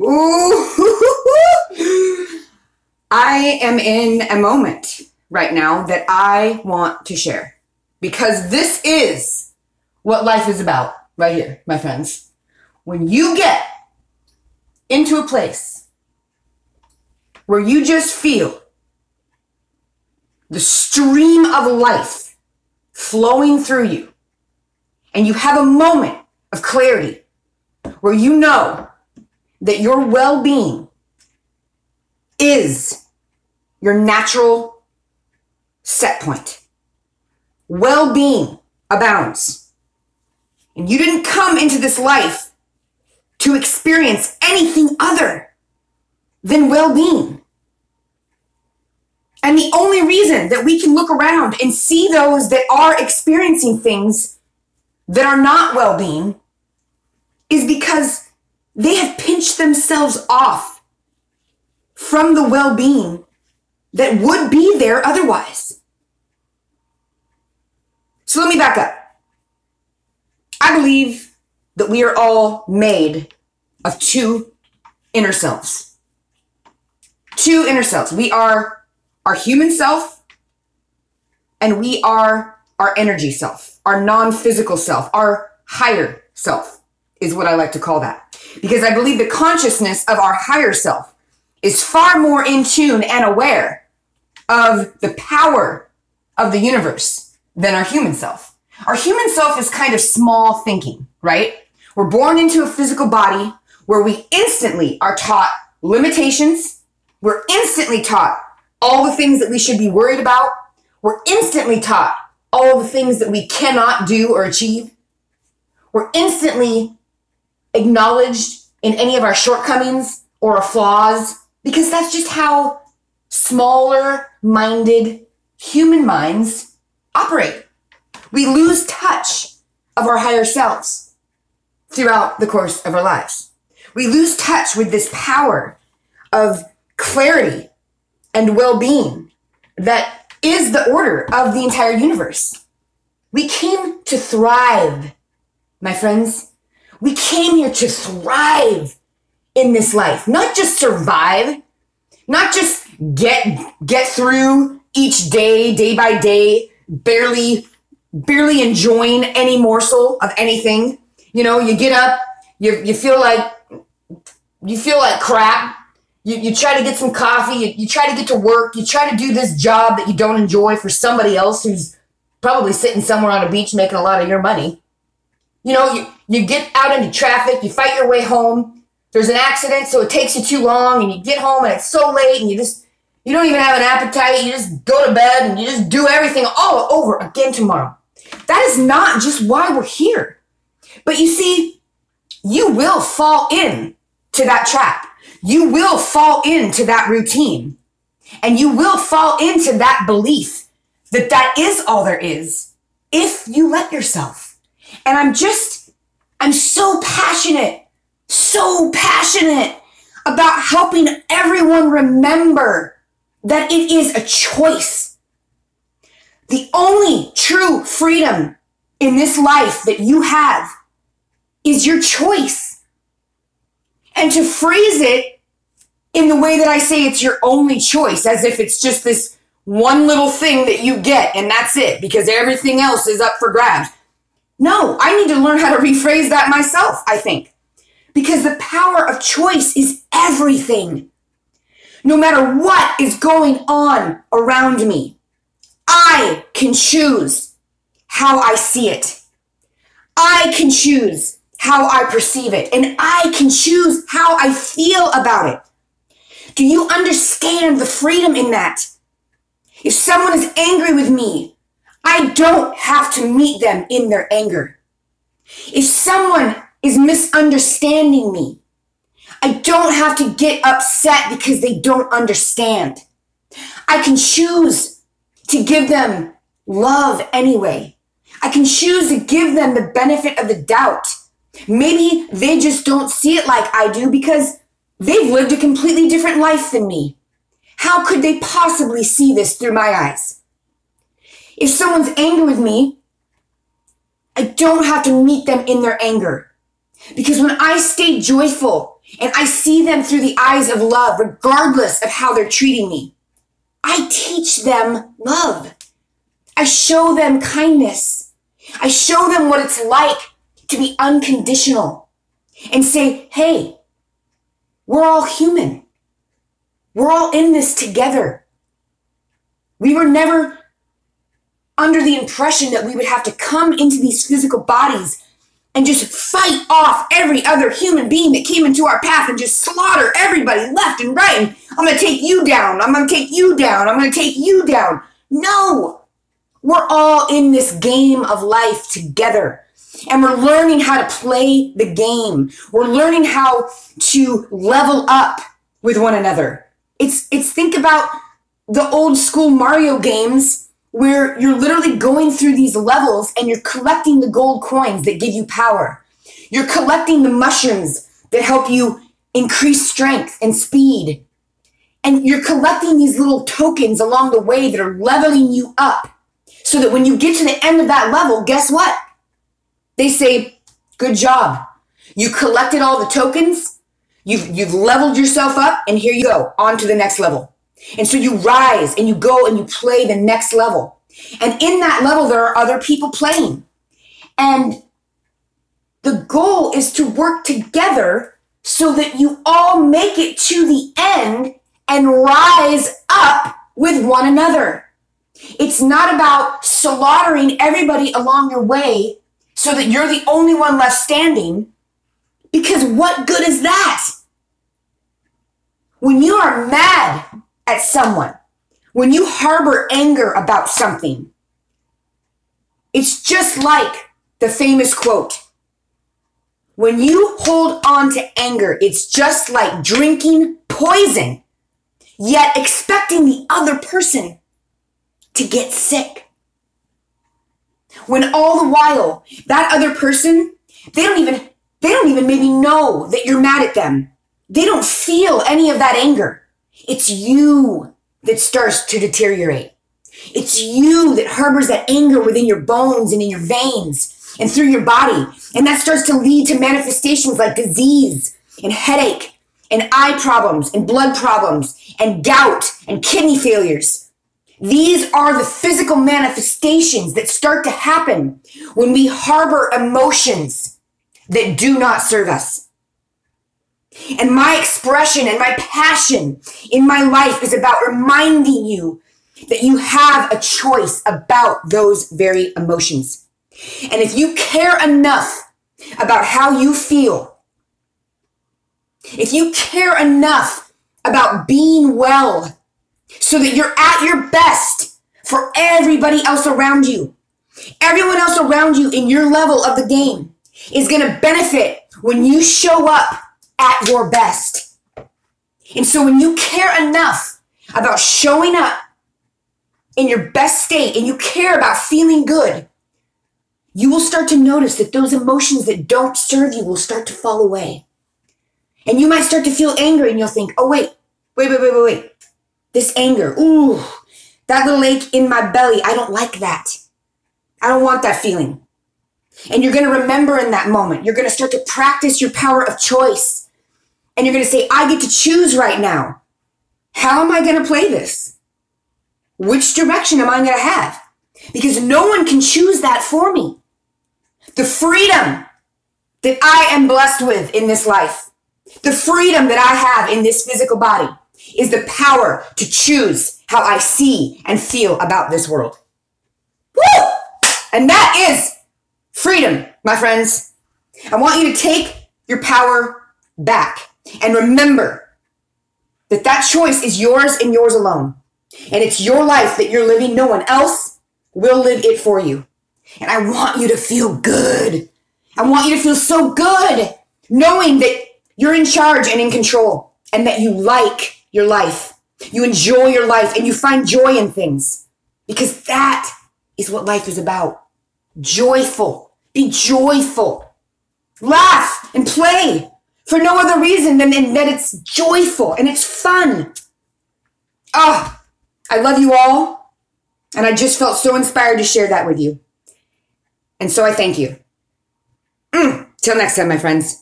Ooh. I am in a moment right now that I want to share because this is what life is about right here, my friends. When you get into a place where you just feel the stream of life flowing through you, and you have a moment of clarity where you know that your well being is your natural set point. Well being abounds. And you didn't come into this life to experience anything other than well being. And the only reason that we can look around and see those that are experiencing things that are not well being is because they have pinched themselves off from the well being that would be there otherwise. So let me back up. I believe that we are all made of two inner selves. Two inner selves. We are our human self and we are our energy self, our non physical self, our higher self is what I like to call that. Because I believe the consciousness of our higher self is far more in tune and aware of the power of the universe than our human self. Our human self is kind of small thinking, right? We're born into a physical body where we instantly are taught limitations. We're instantly taught all the things that we should be worried about. We're instantly taught all the things that we cannot do or achieve. We're instantly acknowledged in any of our shortcomings or our flaws because that's just how smaller minded human minds operate. We lose touch of our higher selves throughout the course of our lives. We lose touch with this power of clarity and well being that is the order of the entire universe. We came to thrive, my friends. We came here to thrive in this life, not just survive, not just get get through each day, day by day, barely barely enjoying any morsel of anything. You know, you get up, you you feel like you feel like crap. You, you try to get some coffee, you, you try to get to work, you try to do this job that you don't enjoy for somebody else who's probably sitting somewhere on a beach making a lot of your money. You know, you, you get out into traffic, you fight your way home. There's an accident, so it takes you too long, and you get home and it's so late, and you just you don't even have an appetite. You just go to bed and you just do everything all over again tomorrow. That is not just why we're here. But you see, you will fall in to that trap. You will fall into that routine. And you will fall into that belief that that is all there is if you let yourself. And I'm just, I'm so passionate, so passionate about helping everyone remember that it is a choice. The only true freedom in this life that you have is your choice. And to phrase it in the way that I say it's your only choice, as if it's just this one little thing that you get and that's it, because everything else is up for grabs. No, I need to learn how to rephrase that myself, I think. Because the power of choice is everything no matter what is going on around me. I can choose how I see it. I can choose how I perceive it, and I can choose how I feel about it. Do you understand the freedom in that? If someone is angry with me, I don't have to meet them in their anger. If someone is misunderstanding me, I don't have to get upset because they don't understand. I can choose to give them love anyway. I can choose to give them the benefit of the doubt. Maybe they just don't see it like I do because they've lived a completely different life than me. How could they possibly see this through my eyes? If someone's angry with me, I don't have to meet them in their anger. Because when I stay joyful and I see them through the eyes of love, regardless of how they're treating me. I teach them love. I show them kindness. I show them what it's like to be unconditional and say, hey, we're all human. We're all in this together. We were never under the impression that we would have to come into these physical bodies and just fight off every other human being that came into our path and just slaughter everybody left and right. And I'm going to take you down. I'm going to take you down. I'm going to take you down. No, we're all in this game of life together. And we're learning how to play the game. We're learning how to level up with one another. It's, it's think about the old school Mario games where you're literally going through these levels and you're collecting the gold coins that give you power. You're collecting the mushrooms that help you increase strength and speed. And you're collecting these little tokens along the way that are leveling you up so that when you get to the end of that level, guess what? They say, good job. You collected all the tokens. You've, you've leveled yourself up and here you go on to the next level. And so you rise and you go and you play the next level. And in that level, there are other people playing. And the goal is to work together so that you all make it to the end and rise up with one another. It's not about slaughtering everybody along your way so that you're the only one left standing. Because what good is that? When you are mad at someone, when you harbor anger about something, it's just like the famous quote. When you hold on to anger, it's just like drinking poison, yet expecting the other person to get sick. When all the while that other person, they don't even, they don't even maybe know that you're mad at them. They don't feel any of that anger. It's you that starts to deteriorate. It's you that harbors that anger within your bones and in your veins and through your body. And that starts to lead to manifestations like disease and headache and eye problems and blood problems and gout and kidney failures. These are the physical manifestations that start to happen when we harbor emotions that do not serve us. And my expression and my passion in my life is about reminding you that you have a choice about those very emotions. And if you care enough about how you feel, if you care enough about being well so that you're at your best for everybody else around you, everyone else around you in your level of the game is going to benefit when you show up at your best. And so when you care enough about showing up in your best state and you care about feeling good, you will start to notice that those emotions that don't serve you will start to fall away. And you might start to feel angry and you'll think, oh, wait, wait, wait, wait, wait, wait. This anger, ooh, that little ache in my belly, I don't like that. I don't want that feeling. And you're going to remember in that moment. You're going to start to practice your power of choice and you're going to say, I get to choose right now. How am I going to play this? Which direction am I going to have? Because no one can choose that for me. The freedom that I am blessed with in this life, the freedom that I have in this physical body is the power to choose how I see and feel about this world. Woo! And that is freedom, my friends. I want you to take your power back. And remember that that choice is yours and yours alone. And it's your life that you're living. No one else will live it for you. And I want you to feel good. I want you to feel so good knowing that you're in charge and in control and that you like your life. You enjoy your life and you find joy in things because that is what life is about. Joyful. Be joyful. Laugh and play for no other reason than that it's joyful and it's fun. Ah, oh, I love you all. And I just felt so inspired to share that with you. And so I thank you. Mm. Till next time, my friends.